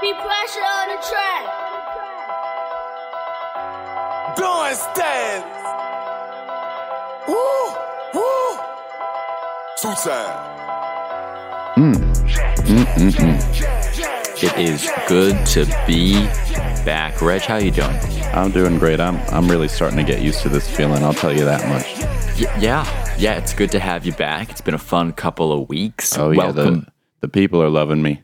Be pressure on the track. Blowing stands. Woo, woo. Two time. Hmm. Mm, mm, mm. It is good to be back. Reg, how you doing? I'm doing great. I'm I'm really starting to get used to this feeling. I'll tell you that much. Y- yeah, yeah, it's good to have you back. It's been a fun couple of weeks. Oh yeah, the the people are loving me.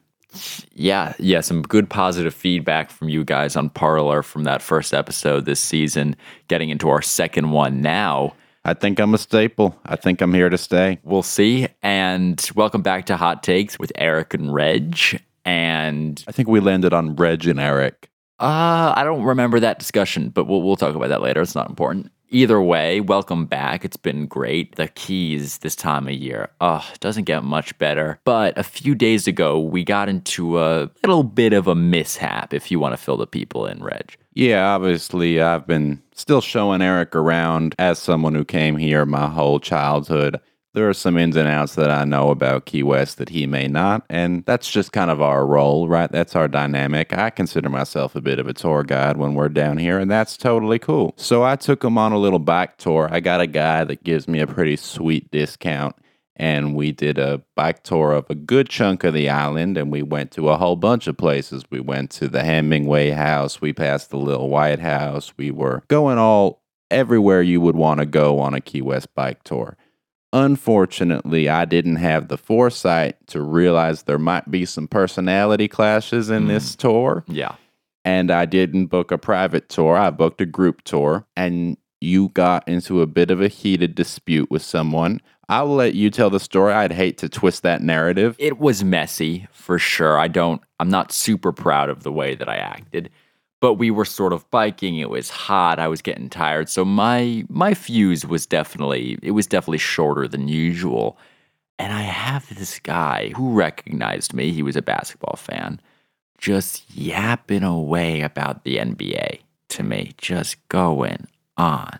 Yeah, yeah, some good positive feedback from you guys on Parler from that first episode this season. Getting into our second one now. I think I'm a staple. I think I'm here to stay. We'll see. And welcome back to Hot Takes with Eric and Reg. And I think we landed on Reg and Eric. Uh, I don't remember that discussion, but we'll we'll talk about that later. It's not important. Either way, welcome back. It's been great. The keys this time of year, oh, it doesn't get much better. But a few days ago, we got into a little bit of a mishap. If you want to fill the people in, Reg. Yeah, obviously I've been still showing Eric around as someone who came here my whole childhood. There are some ins and outs that I know about Key West that he may not, and that's just kind of our role, right? That's our dynamic. I consider myself a bit of a tour guide when we're down here, and that's totally cool. So I took him on a little bike tour. I got a guy that gives me a pretty sweet discount, and we did a bike tour of a good chunk of the island, and we went to a whole bunch of places. We went to the Hemingway House, we passed the Little White House, we were going all everywhere you would want to go on a Key West bike tour. Unfortunately, I didn't have the foresight to realize there might be some personality clashes in this mm. tour Yeah. and I didn't book a private tour. I booked a group tour, and you got into a bit of a heated dispute with someone. I will let you tell the story. I'd hate to twist that narrative. It was messy for sure. I don't I'm not super proud of the way that I acted. But we were sort of biking. It was hot. I was getting tired. So my my fuse was definitely it was definitely shorter than usual. And I have this guy who recognized me. He was a basketball fan. Just yapping away about the NBA to me, just going on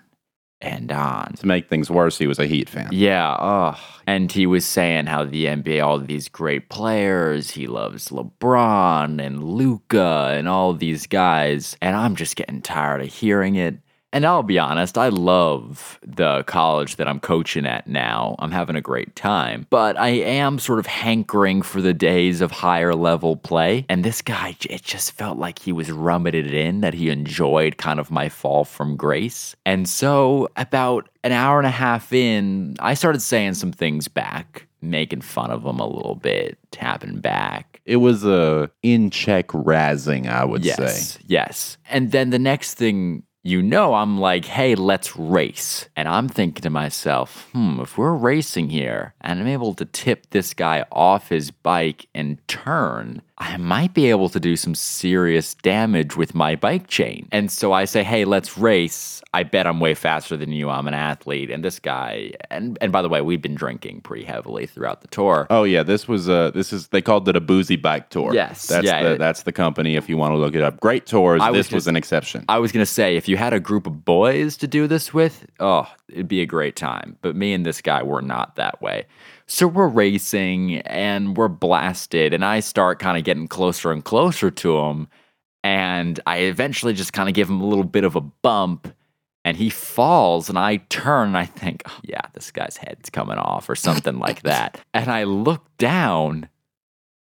and on. To make things worse, he was a Heat fan. Yeah, oh. And he was saying how the NBA, all these great players, he loves LeBron and Luka and all these guys. And I'm just getting tired of hearing it. And I'll be honest, I love the college that I'm coaching at now. I'm having a great time. But I am sort of hankering for the days of higher level play. And this guy, it just felt like he was it in, that he enjoyed kind of my fall from grace. And so, about an hour and a half in, I started saying some things back, making fun of him a little bit, tapping back. It was a in check razzing, I would Yes, say. yes. And then the next thing you know, I'm like, hey, let's race. And I'm thinking to myself, hmm, if we're racing here and I'm able to tip this guy off his bike and turn, I might be able to do some serious damage with my bike chain. And so I say, hey, let's race. I bet I'm way faster than you. I'm an athlete. And this guy, and, and by the way, we've been drinking pretty heavily throughout the tour. Oh yeah, this was a this is they called it a boozy bike tour. Yes, that's yeah, the it- that's the company. If you want to look it up, great tours. I was this was just- an exception. I was gonna say if you had a group of boys to do this with, oh, it'd be a great time. But me and this guy were not that way. So we're racing and we're blasted, and I start kind of getting closer and closer to him, and I eventually just kind of give him a little bit of a bump, and he falls, and I turn and I think, oh, yeah, this guy's head's coming off or something like that, and I look down,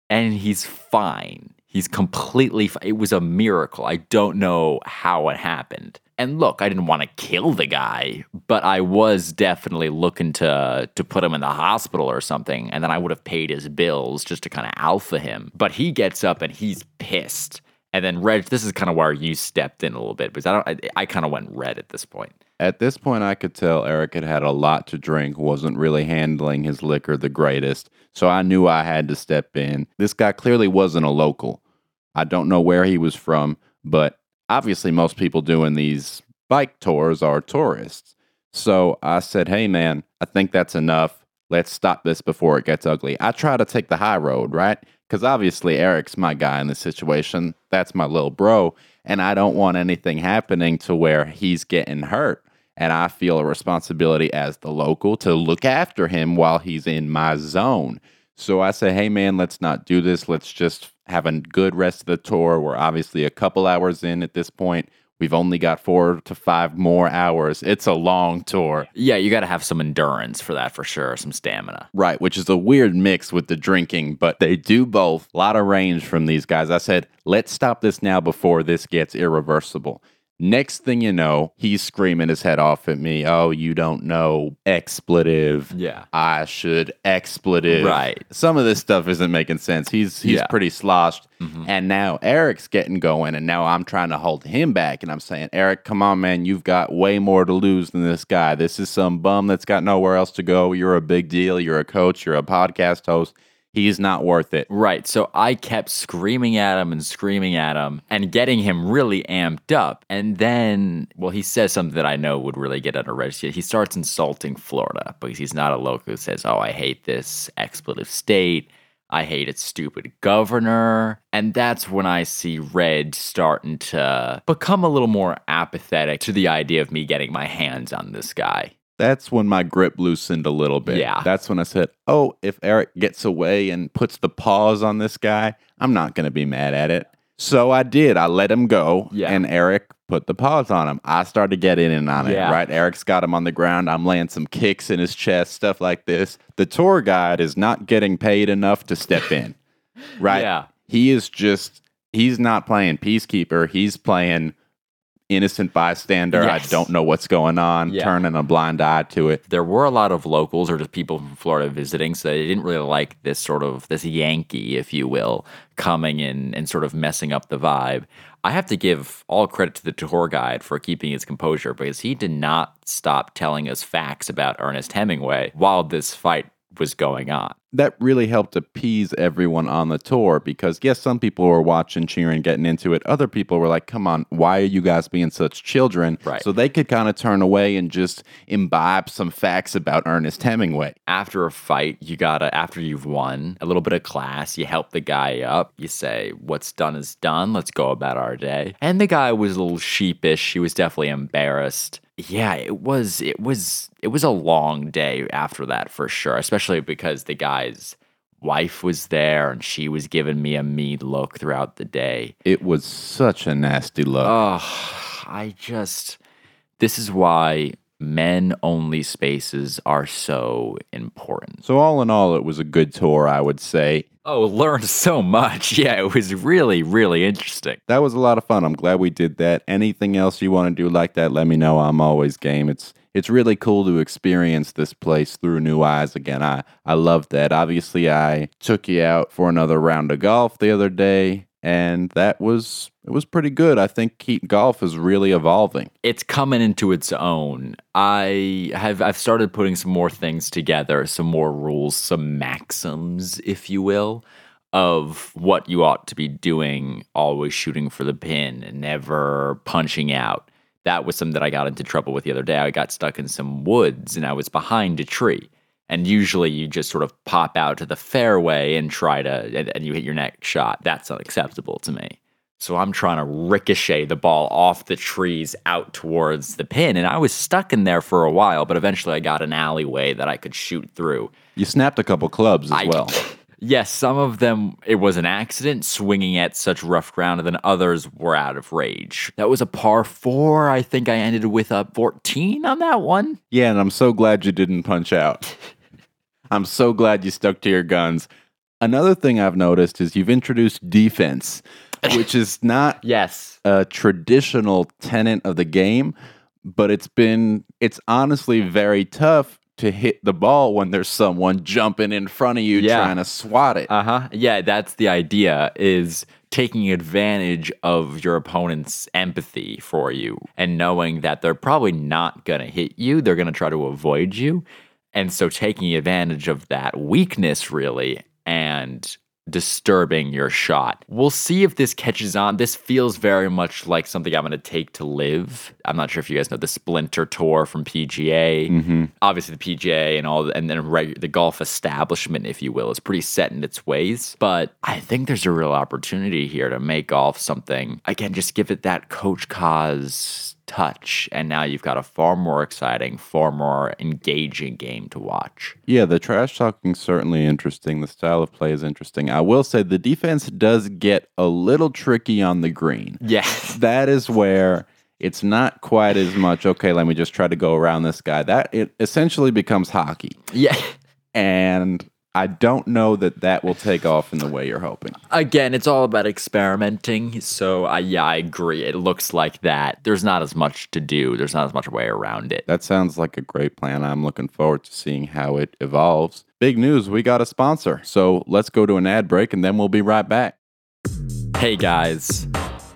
and he's fine. He's completely. It was a miracle. I don't know how it happened. And look, I didn't want to kill the guy, but I was definitely looking to to put him in the hospital or something, and then I would have paid his bills just to kind of alpha him. But he gets up and he's pissed. And then Reg, this is kind of where you stepped in a little bit because I don't. I, I kind of went red at this point. At this point, I could tell Eric had had a lot to drink, wasn't really handling his liquor the greatest. So I knew I had to step in. This guy clearly wasn't a local. I don't know where he was from, but obviously, most people doing these bike tours are tourists. So I said, Hey, man, I think that's enough. Let's stop this before it gets ugly. I try to take the high road, right? Because obviously, Eric's my guy in this situation. That's my little bro. And I don't want anything happening to where he's getting hurt. And I feel a responsibility as the local to look after him while he's in my zone. So I say, hey, man, let's not do this. Let's just have a good rest of the tour. We're obviously a couple hours in at this point. We've only got four to five more hours. It's a long tour. Yeah, you got to have some endurance for that for sure, some stamina. Right, which is a weird mix with the drinking, but they do both. A lot of range from these guys. I said, let's stop this now before this gets irreversible. Next thing you know, he's screaming his head off at me. Oh, you don't know expletive. Yeah. I should expletive. Right. Some of this stuff isn't making sense. He's he's Yeah. Mm-hmm. pretty sloshed. And now Eric's getting going and now I'm trying to hold him back and I'm saying, "Eric, come on man, you've got way more to lose than this guy. This is some bum that's got nowhere else to go. You're a big deal. You're a coach, you're a podcast host. He's not worth it." Right. So I kept screaming at him and screaming at him and getting him really amped up. And then, well, he says something that I know would really get under register. He starts insulting Florida because he's not a local who says, Oh, I hate this expletive state. I hate its stupid governor. And that's when I see Red starting to become a little more apathetic to the idea of me getting my hands on this guy. That's when my grip loosened a little bit. Yeah. That's when I said, Oh, if Eric gets away and puts the paws on this guy, I'm not going to be mad at it. So I did. I let him go. Yeah. And Eric put the paws on him. I started getting in on it, Yeah. right? Eric's got him on the ground. I'm laying some kicks in his chest, stuff like this. The tour guide is not getting paid enough to step in, right? Yeah. He is just, he's not playing peacekeeper. He's playing innocent bystander. Yes. I don't know what's going on, Yeah. turning a blind eye to it. there were a lot of locals or just people from Florida visiting, so they didn't really like this sort of this Yankee, if you will, coming in and sort of messing up the vibe. I have to give all credit to the tour guide for keeping his composure because he did not stop telling us facts about Ernest Hemingway while this fight was going on. That really helped appease everyone on the tour because yes, some people were watching, cheering, getting into it. Other people were like, "Come on, why are you guys being such children?" Right. So they could kind of turn away and just imbibe some facts about Ernest Hemingway. after a fight, you gotta, after you've won, a little bit of class, you help the guy up. You say, What's done is done. Let's go about our day. And the guy was a little sheepish. He was definitely embarrassed. Yeah, it was, it was, it was a long day after that for sure, especially because the guy's wife was there and she was giving me a mean look throughout the day. It was such a nasty look. Oh, I just. This is why men only spaces are so important. so all in all, it was a good tour, I would say. Oh, learned so much. Yeah, it was really, really interesting. That was a lot of fun. I'm glad we did that. Anything else you want to do like that, let me know. I'm always game. It's it's really cool to experience this place through new eyes again. I I love that. Obviously, I took you out for another round of golf the other day, and that was it was pretty good. I think Keat Golf is really evolving. It's coming into its own. I have I've started putting some more things together, some more rules, some maxims, if you will, of what you ought to be doing, always shooting for the pin and never punching out. That was something that I got into trouble with the other day. I got stuck in some woods and I was behind a tree. And usually you just sort of pop out to the fairway and try to, and, and you hit your next shot. That's unacceptable to me. So I'm trying to ricochet the ball off the trees out towards the pin. And I was stuck in there for a while, but eventually I got an alleyway that I could shoot through. You snapped a couple clubs as I- well. Yes, some of them it was an accident swinging at such rough ground, and then others were out of rage. That was a par four. I think I ended with a 14 on that one. Yeah, and I'm so glad you didn't punch out. I'm so glad you stuck to your guns. Another thing I've noticed is you've introduced defense, which is not Yes. a traditional tenet of the game, but it's been it's honestly very tough to hit the ball when there's someone jumping in front of you Yeah. trying to swat it. Uh huh. Yeah, that's the idea is taking advantage of your opponent's empathy for you and knowing that they're probably not going to hit you. They're going to try to avoid you. And so taking advantage of that weakness, really, and disturbing your shot. We'll see if this catches on. This feels very much like something I'm going to take to live. I'm not sure if you guys know the Splinter Tour from PGA. Mm-hmm. Obviously, the PGA and all, the, and then regu- the golf establishment, if you will, is pretty set in its ways. But I think there's a real opportunity here to make golf something. Again, just give it that Coach Kaz touch. And now you've got a far more exciting, far more engaging game to watch. Yeah, the trash talking certainly interesting. The style of play is interesting. I will say the defense does get a little tricky on the green. Yes. That is where it's not quite as much. Okay, let me just try to go around this guy. That it essentially becomes hockey, Yeah. and I don't know that that will take off in the way you're hoping. Again, it's all about experimenting. So, I, yeah, I agree. It looks like that. There's not as much to do, there's not as much way around it. That sounds like a great plan. I'm looking forward to seeing how it evolves. Big news, we got a sponsor. So let's go to an ad break and then we'll be right back. Hey guys,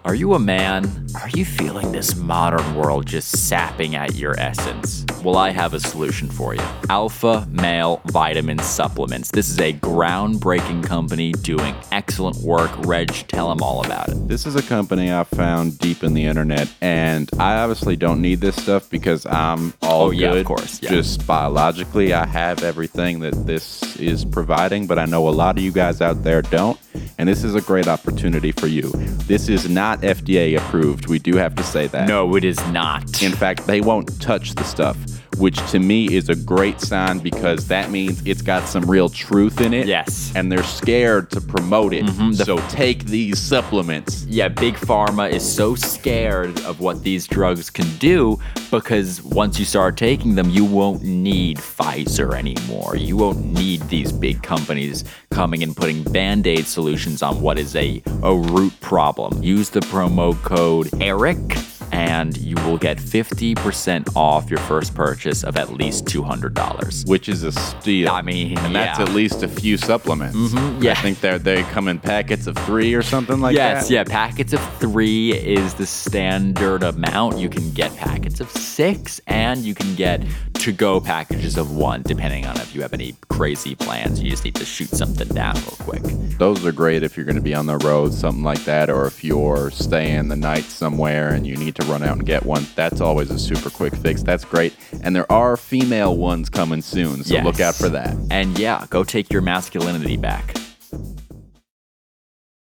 are you a man? Are you feeling this modern world just sapping at your essence? Well, I have a solution for you Alpha Male Vitamin Supplements. This is a groundbreaking company doing excellent work. Reg, tell them all about it. This is a company I found deep in the internet, and I obviously don't need this stuff because I'm all Oh, yeah, of course, yeah. Just biologically, I have everything that this is providing, but I know a lot of you guys out there don't, and this is a great opportunity for you. This is not FDA approved. We do have to say that. No, it is not. In fact, they won't touch the stuff, which to me is a great sign because that means it's got some real truth in it. Yes. And they're scared to promote it. Mm-hmm, the- so take these supplements. yeah, Big Pharma is so scared of what these drugs can do because once you start taking them, you won't need Pfizer anymore. You won't need these big companies coming and putting band aid solutions on what is a, a root problem. Use the promo code ERIC and you will get 50% off your first purchase of at least $200. which is a steal. I mean, and that's yeah. at least a few supplements. Mm-hmm, yeah. I think they're they come in packets of three or something like yes, that. Yes, yeah. Packets of three is the standard amount. You can get packets of six, and you can get to go packages of one, depending on if you have any crazy plans. You just need to shoot something down real quick. Those are great if you're going to be on the road, something like that, or if you're staying the night somewhere and you need to run out and get one. That's always a super quick fix. That's great. And there are female ones coming soon, so look out for that. And yeah, go take your masculinity back.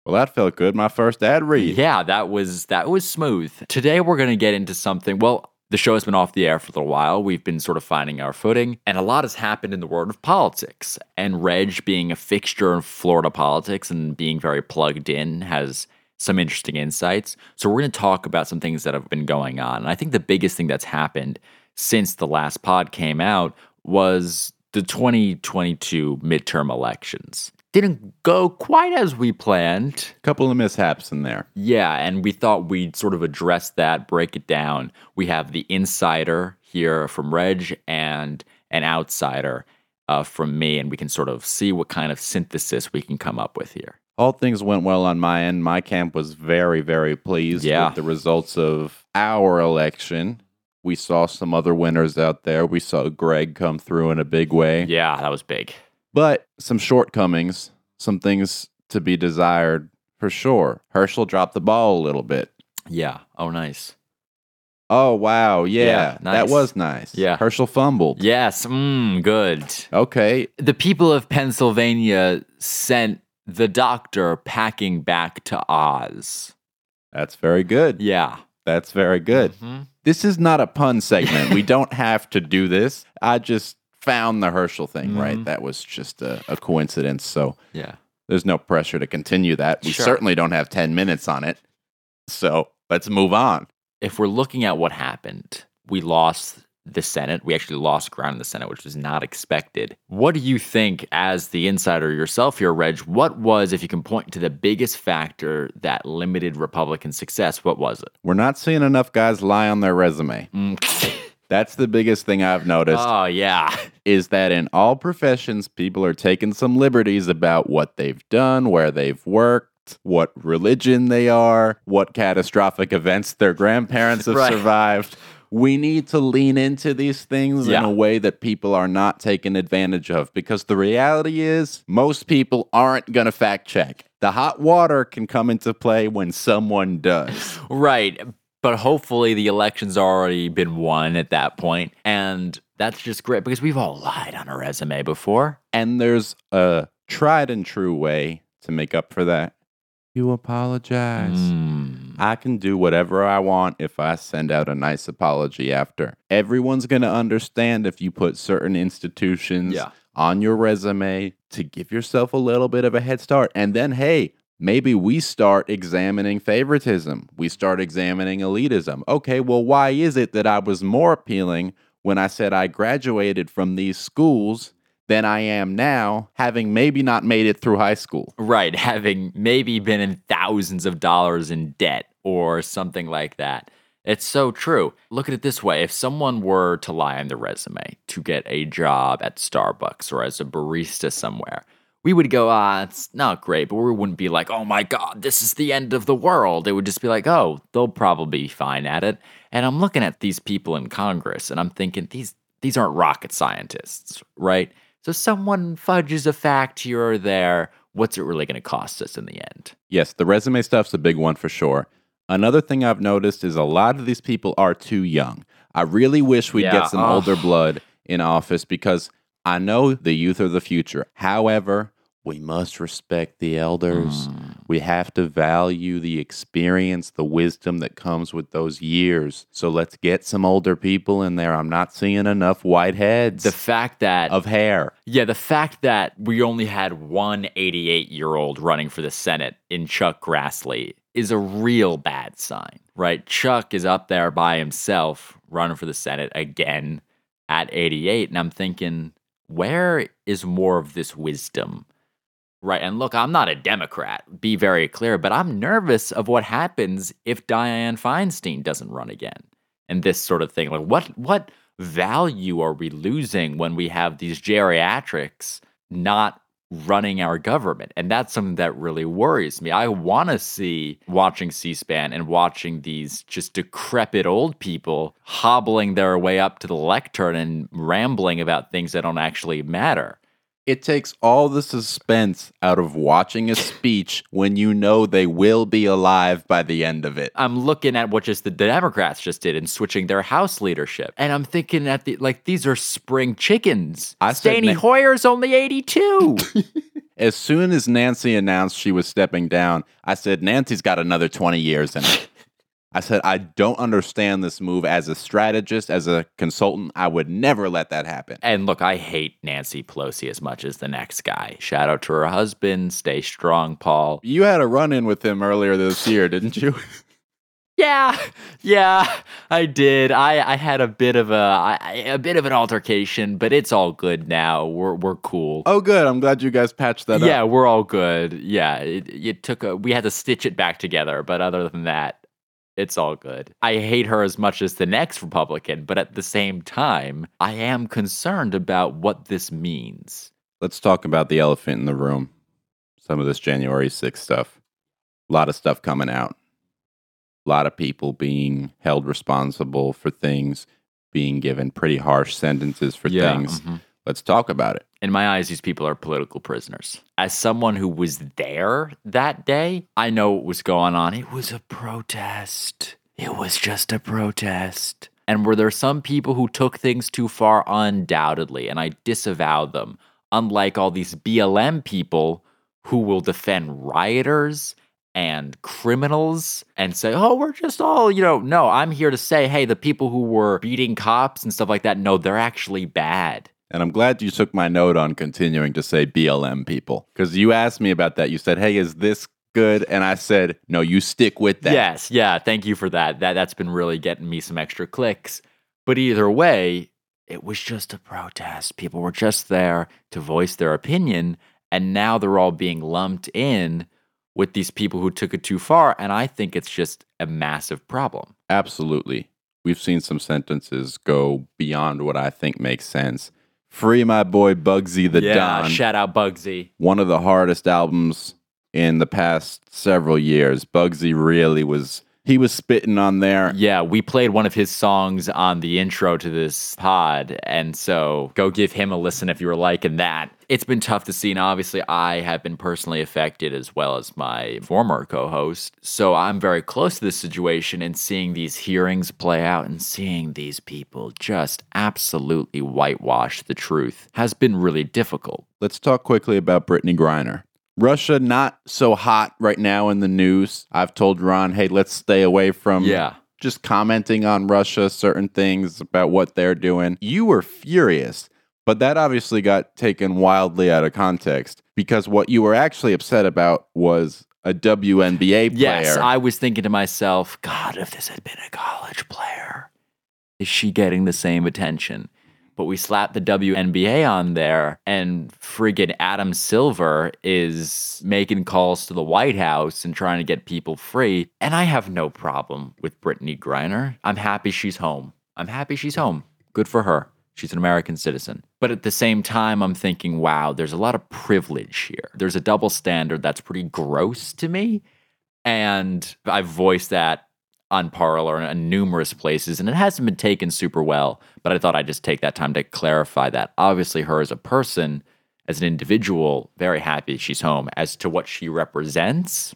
Well, that felt good. My first ad read. Yeah, that was that was smooth. Today we're going to get into something. Well, the show has been off the air for a little while. We've been sort of finding our footing, and a lot has happened in the world of politics. And Reg, being a fixture in Florida politics and being very plugged in, has some interesting insights. So we're going to talk about some things that have been going on. And I think the biggest thing that's happened since the last pod came out was the 2022 midterm elections. Didn't go quite as we planned. A couple of mishaps in there. Yeah, and we thought we'd sort of address that, break it down. We have the insider here from Reg and an outsider uh, from me, and we can sort of see what kind of synthesis we can come up with here. All things went well on my end. My camp was very, very pleased Yeah. with the results of our election. We saw some other winners out there. We saw Greg come through in a big way. Yeah, that was big. But some shortcomings, some things to be desired for sure. Herschel dropped the ball a little bit. Yeah. Oh, nice. Oh wow, yeah, Yeah, that was nice. Yeah. Herschel fumbled. Yes. Mm, good. Okay, The people of Pennsylvania sent the doctor packing back to Oz. that's very good. Yeah. That's very good. Mhm. This is not a pun segment. we don't have to do this. I just found the Herschel thing right. Mhm. That was just a, a coincidence. So Yeah. there's no pressure to continue that. We Sure. certainly don't have ten minutes on it. So let's move on. if we're looking at what happened, we lost the Senate. We actually lost ground in the Senate, which was not expected. What do you think, as the insider yourself here, Reg? What was, if you can point to the biggest factor that limited Republican success, what was it? We're not seeing enough guys lie on their resume. Mm. That's the biggest thing I've noticed. oh, yeah. is that in all professions, people are taking some liberties about what they've done, where they've worked, what religion they are, what catastrophic events their grandparents have Right. survived. We need to lean into these things in a way that people are not taken advantage of because the reality is most people aren't going to fact check. The hot water can come into play when someone does. Right. But hopefully the election's already been won at that point, And that's just great because we've all lied on a resume before. and there's a tried and true way to make up for that. You apologize. Mm. I can do whatever I want if I send out a nice apology after. Everyone's going to understand if you put certain institutions Yeah. on your resume to give yourself a little bit of a head start. And then, hey, maybe we start examining favoritism. We start examining elitism. Okay, well, why is it that I was more appealing when I said I graduated from these schools than I am now, having maybe not made it through high school? Right, having maybe been in thousands of dollars in debt or something like that. It's so true. Look at it this way if someone were to lie on their resume to get a job at Starbucks or as a barista somewhere, we would go, ah, it's not great, but we wouldn't be like, oh my God, this is the end of the world. It would just be like, oh, they'll probably be fine at it. And I'm looking at these people in Congress and I'm thinking, these, these aren't rocket scientists, right? So someone fudges a fact here or there. What's it really going to cost us in the end? Yes, the resume stuff's a big one for sure. Another thing I've noticed is a lot of these people are too young. I really wish we'd Yeah, get some older blood in office because I know the youth are the future. However, we must respect the elders. Mm. We have to value the experience, the wisdom that comes with those years. So let's get some older people in there. I'm not seeing enough white heads The fact that of hair. Yeah, the fact that we only had one 88 year old running for the Senate in Chuck Grassley is a real bad sign, right? Chuck is up there by himself running for the Senate again at 88. And I'm thinking, where is more of this wisdom? Right. And look, I'm not a Democrat, be very clear, but I'm nervous of what happens if Dianne Feinstein doesn't run again and this sort of thing. Like what what value are we losing when we have these geriatrics not running our government? And that's something that really worries me. I want to see watching C-SPAN and watching these just decrepit old people hobbling their way up to the lectern and rambling about things that don't actually matter. It takes all the suspense out of watching a speech when you know they will be alive by the end of it. I'm looking at what just the Democrats just did in switching their House leadership, and I'm thinking at the like these are spring chickens. I said Steny na- Hoyer's only 82. As soon as Nancy announced she was stepping down, I said, Nancy's got another 20 years in it. I said, I don't understand this move as a strategist, as a consultant. I would never let that happen. and look, I hate Nancy Pelosi as much as the next guy. Shout out to her husband. Stay strong, Paul. You had a run in with him earlier this year, didn't you? Yeah, yeah, I did. I, I had a bit of a I, a bit of an altercation, but it's all good now. We're we're cool. oh, good. I'm glad you guys patched that yeah, up. Yeah, we're all good. Yeah, it, it took a we had to stitch it back together, but other than that, it's all good. I hate her as much as the next Republican, but at the same time, I am concerned about what this means. Let's talk about the elephant in the room. Some of this January 6th stuff. A lot of stuff coming out. A lot of people being held responsible for things, being given pretty harsh sentences for things. mhm. Let's talk about it. In my eyes, these people are political prisoners. As someone who was there that day, I know what was going on. It was a protest. It was just a protest. And were there some people who took things too far? Undoubtedly. And I disavow them. Unlike all these BLM people who will defend rioters and criminals and say, oh, we're just all, you know, no, I'm here to say, hey, the people who were beating cops and stuff like that, no, they're actually bad. And I'm glad you took my note on continuing to say BLM people because you asked me about that. You said, "Hey, is this good?" And I said, "No, you stick with that." Yes, yeah, thank you for that. That that's been really getting me some extra clicks. But either way, it was just a protest. People were just there to voice their opinion, and now they're all being lumped in with these people who took it too far, and I think it's just a massive problem. Absolutely. We've seen some sentences go beyond what I think makes sense. Free my boy Bugsy the yeah, Don. shout out Bugsy. One of the hardest albums in the past several years. Bugsy really was he was spitting on there. Yeah, we played one of his songs on the intro to this pod. And so go give him a listen if you were liking that. It's been tough to see. And obviously, I have been personally affected as well as my former co host. So I'm very close to this situation and seeing these hearings play out and seeing these people just absolutely whitewash the truth has been really difficult. Let's talk quickly about Brittney Griner. Russia not so hot right now in the news. I've told Ron, hey, let's stay away from Yeah. just commenting on Russia, certain things about what they're doing. You were furious, but that obviously got taken wildly out of context because what you were actually upset about was a WNBA player. Yes, I was thinking to myself, God, if this had been a college player, is she getting the same attention? But we slapped the WNBA on there, and friggin' Adam Silver is making calls to the White House and trying to get people free. And I have no problem with Brittney Griner. I'm happy she's home. I'm happy she's home. Good for her. She's an American citizen. But at the same time, I'm thinking, wow, there's a lot of privilege here. There's a double standard that's pretty gross to me. And I've voiced that on Parler and numerous places, and it hasn't been taken super well. But I thought I'd just take that time to clarify that. Obviously, her as a person, as an individual, very happy she's home. As to what she represents,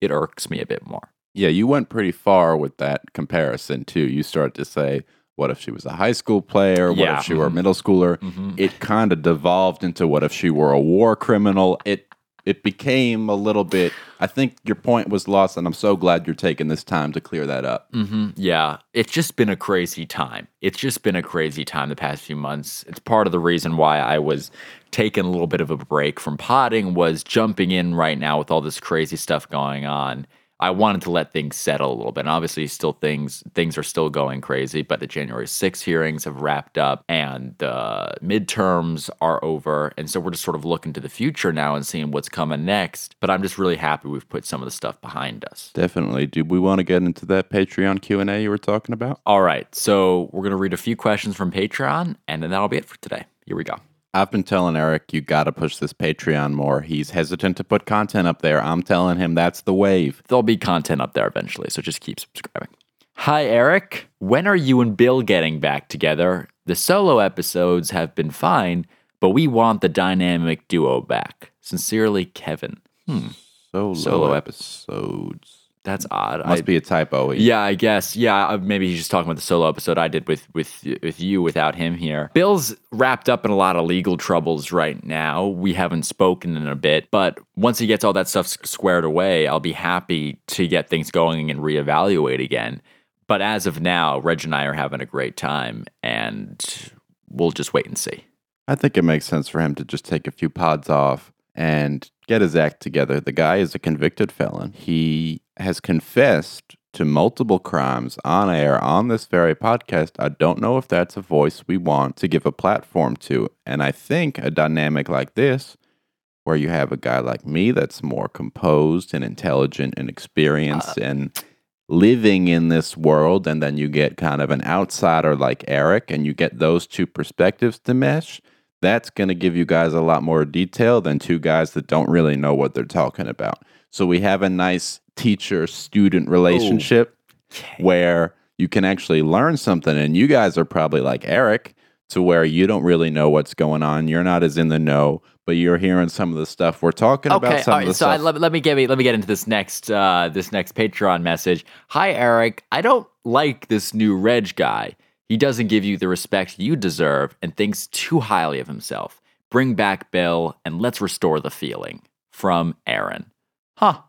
it irks me a bit more. Yeah, you went pretty far with that comparison too. You started to say, what if she was a high school player? What Yeah, if she were a mhm. middle schooler? Mhm. It kind of devolved into what if she were a war criminal? It it became a little bit I think your point was lost and I'm so glad you're taking this time to clear that up. hmm Yeah, it's just been a crazy time. It's just been a crazy time the past few months. It's part of the reason why I was taking a little bit of a break from potting was jumping in right now with all this crazy stuff going on. I wanted to let things settle a little bit. And obviously, still things things are still going crazy. But the January 6 hearings have wrapped up, and the midterms are over, and so we're just sort of looking to the future now and seeing what's coming next. But I'm just really happy we've put some of the stuff behind us. Definitely. Do we want to get into that Patreon Q&A you were talking about? All right, so we're gonna read a few questions from Patreon, and then that'll be it for today. Here we go. I've been telling Eric you got to push this Patreon more. He's hesitant to put content up there. I'm telling him that's the wave. There'll be content up there eventually, so just keep subscribing. Hi, Eric. When are you and Bill getting back together? The solo episodes have been fine, but we want the dynamic duo back. Sincerely, Kevin. Hmm. Solo, Solo episodes. That's odd. Must I- be a typo. Yeah, I guess. Yeah, uh, maybe he's just talking about the solo episode I did with with with you without him here. Bill's wrapped up in a lot of legal troubles right now. We haven't spoken in a bit, but once he gets all that stuff squared away, I'll be happy to get things going and reevaluate again. But as of now, Reg and I are having a great time, and we'll just wait and see. I think it makes sense for him to just take a few pods off and get his act together. The guy is a convicted felon. He has confessed to multiple crimes on air on this very podcast. I don't know if that's a voice we want to give a platform to. And I think a dynamic like this, where you have a guy like me that's more composed and intelligent and experienced uh. and living in this world, and then you get kind of an outsider like Eric, and you get those two perspectives to mesh that's going to give you guys a lot more detail than two guys that don't really know what they're talking about. So we have a nice teacher student relationship where you can actually learn something. And you guys are probably like Eric, to where you don't really know what's going on. You're not as in the know, but you're hearing some of the stuff we're talking about. Okay, Some all of right. the So I, let, let me get me let me get into this next uh, this next Patreon message. Hi, Eric. I don't like this new Reg guy. He doesn't give you the respect you deserve and thinks too highly of himself. Bring back Bill and let's restore the feeling. From Aaron. Huh.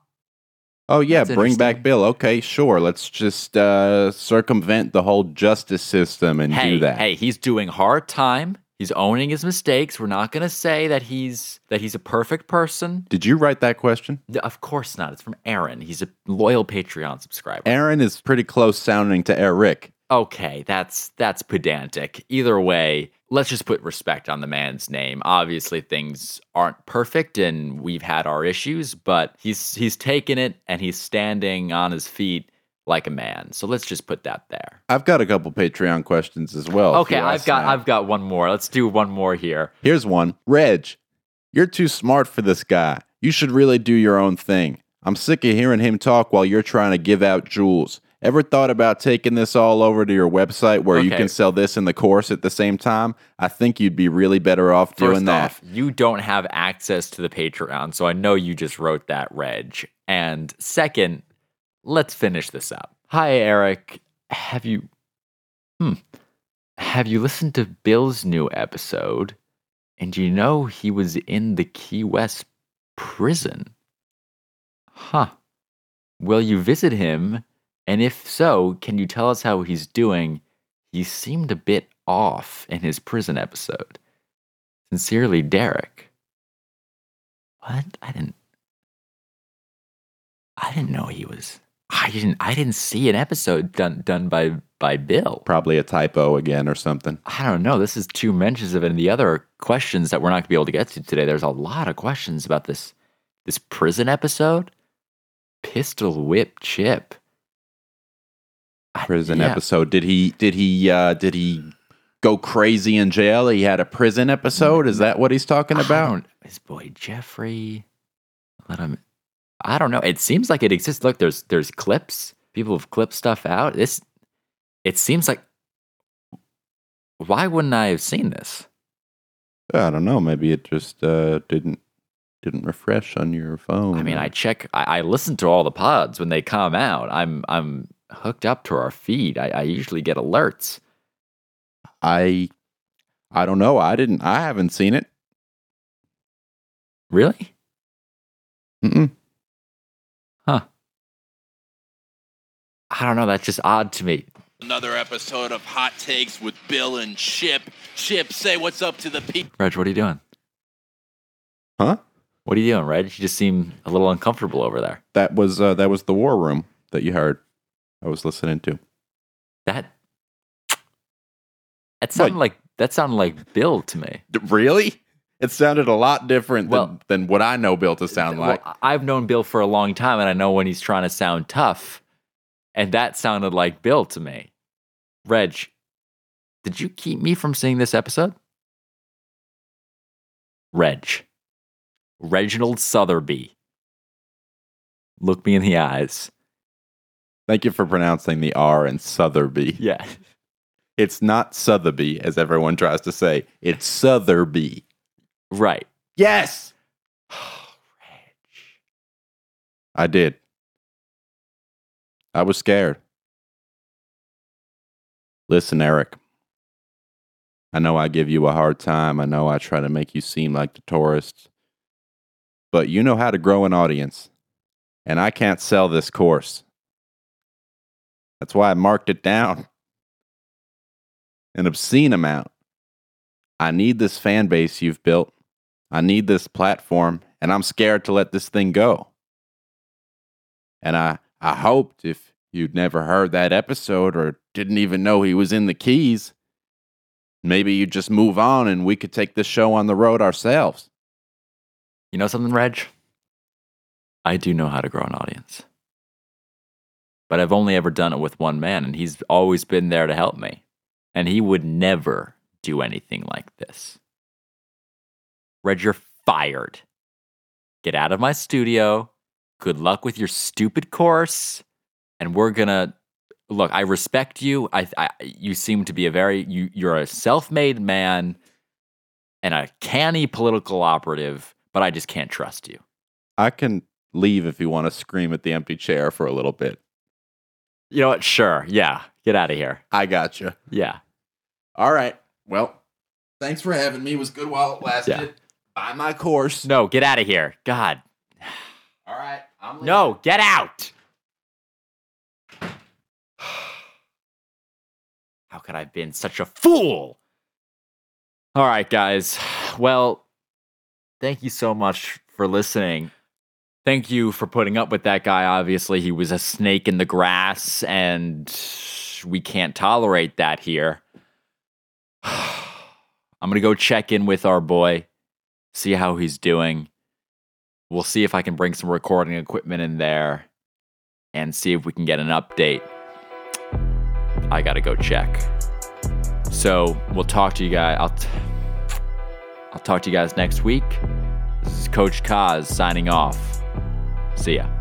Oh yeah, That's bring back. Bill. Okay, sure. Let's just uh, circumvent the whole justice system and Hey, do that. hey, he's doing hard time. He's owning his mistakes. We're not gonna say that he's that he's a perfect person. Did you write that question? Of course not. It's from Aaron. He's a loyal Patreon subscriber. Aaron is pretty close sounding to Eric. Okay, that's that's pedantic. Either way, let's just put respect on the man's name. Obviously, things aren't perfect and we've had our issues, but he's he's taken it and he's standing on his feet like a man. So let's just put that there. I've got a couple Patreon questions as well. Okay, I've got now. I've got one more. Let's do one more here. Here's one. Reg, you're too smart for this guy. You should really do your own thing. I'm sick of hearing him talk while you're trying to give out jewels. Ever thought about taking this all over to your website where you can sell this in the course at the same time? I think you'd be really better off doing First that. you don't have access to the Patreon, so I know you just wrote that, Reg. And second, let's finish this up. Hi, Eric. Have you, hmm, have you listened to Bill's new episode? And you know he was in the Key West prison. Huh. Will you visit him? And if so, can you tell us how he's doing? He seemed a bit off in his prison episode. Sincerely, Derek. What? I didn't. I didn't know he was. I didn't. I didn't see an episode done done by by Bill. Probably a typo again or something. I don't know. This is two mentions of it, and the other questions that we're not going to be able to get to today. There's a lot of questions about this this prison episode. Pistol whip chip. Prison yeah. episode. Did he? Did he? uh Did he go crazy in jail? He had a prison episode. Is that what he's talking about? his boy Jeffrey. Let him. I don't know. It seems like it exists. Look, there's there's clips. People have clipped stuff out. This. It seems like. Why wouldn't I have seen this? I don't know. Maybe it just uh didn't didn't refresh on your phone. I mean, I check. I, I listen to all the pods when they come out. I'm I'm hooked up to our feed. I, I usually get alerts. I I don't know. I didn't. I haven't seen it. Really? Mm-mm. I don't know. That's just odd to me. Another episode of Hot Takes with Bill and Chip. Chip, say what's up to the people. Reg, what are you doing? Huh? What are you doing, Reg? You just seem a little uncomfortable over there. That was uh, that was the war room that you heard. I was listening to. That that sounded What? like that sounded like Bill to me. Really? It sounded a lot different Well- than, than what I know Bill to sound like. Well, I've known Bill for a long time, and I know when he's trying to sound tough, and that sounded like Bill to me. Reg, did you keep me from seeing this episode? Reg, Reginald Sotheby, look me in the eyes. Thank you for pronouncing the R in Sotheby. Yeah, It's not Sotheby, as everyone tries to say. It's Sotheby. right. Yes, Reg. I did. I was scared. Listen, Eric. I know I give you a hard time. I know I try to make you seem like the tourist. But you know how to grow an audience. And I can't sell this course. That's why I marked it down. An obscene amount. I need this fan base you've built. I need this platform, and I'm scared to let this thing go. And I, I hoped if you'd never heard that episode or didn't even know he was in the Keys, maybe you'd just move on and we could take this show on the road ourselves. You know something, Reg? I do know how to grow an audience. But I've only ever done it with one man, and he's always been there to help me. And he would never do anything like this. Red, you're fired. Get out of my studio. Good luck with your stupid course. And we're gonna look. I respect you. I, I you seem to be a very you. You're a self-made man and a canny political operative, but I just can't trust you. I can leave if you want to scream at the empty chair for a little bit. You know what? Sure. Yeah. Get out of here. I got you. Yeah. All right. Well, thanks for having me. It was good while it lasted. Yeah. Buy my course. No, get out of here. God. All right. I'm leaving. No, get out. How could I have been such a fool? All right, guys. Well, thank you so much for listening. Thank you for putting up with that guy. Obviously, he was a snake in the grass, and we can't tolerate that here. I'm going to go check in with our boy, see how he's doing. We'll see if I can bring some recording equipment in there and see if we can get an update. I got to go check. So, we'll talk to you guys. I'll, t- I'll talk to you guys next week. This is Coach Kaz signing off. See ya.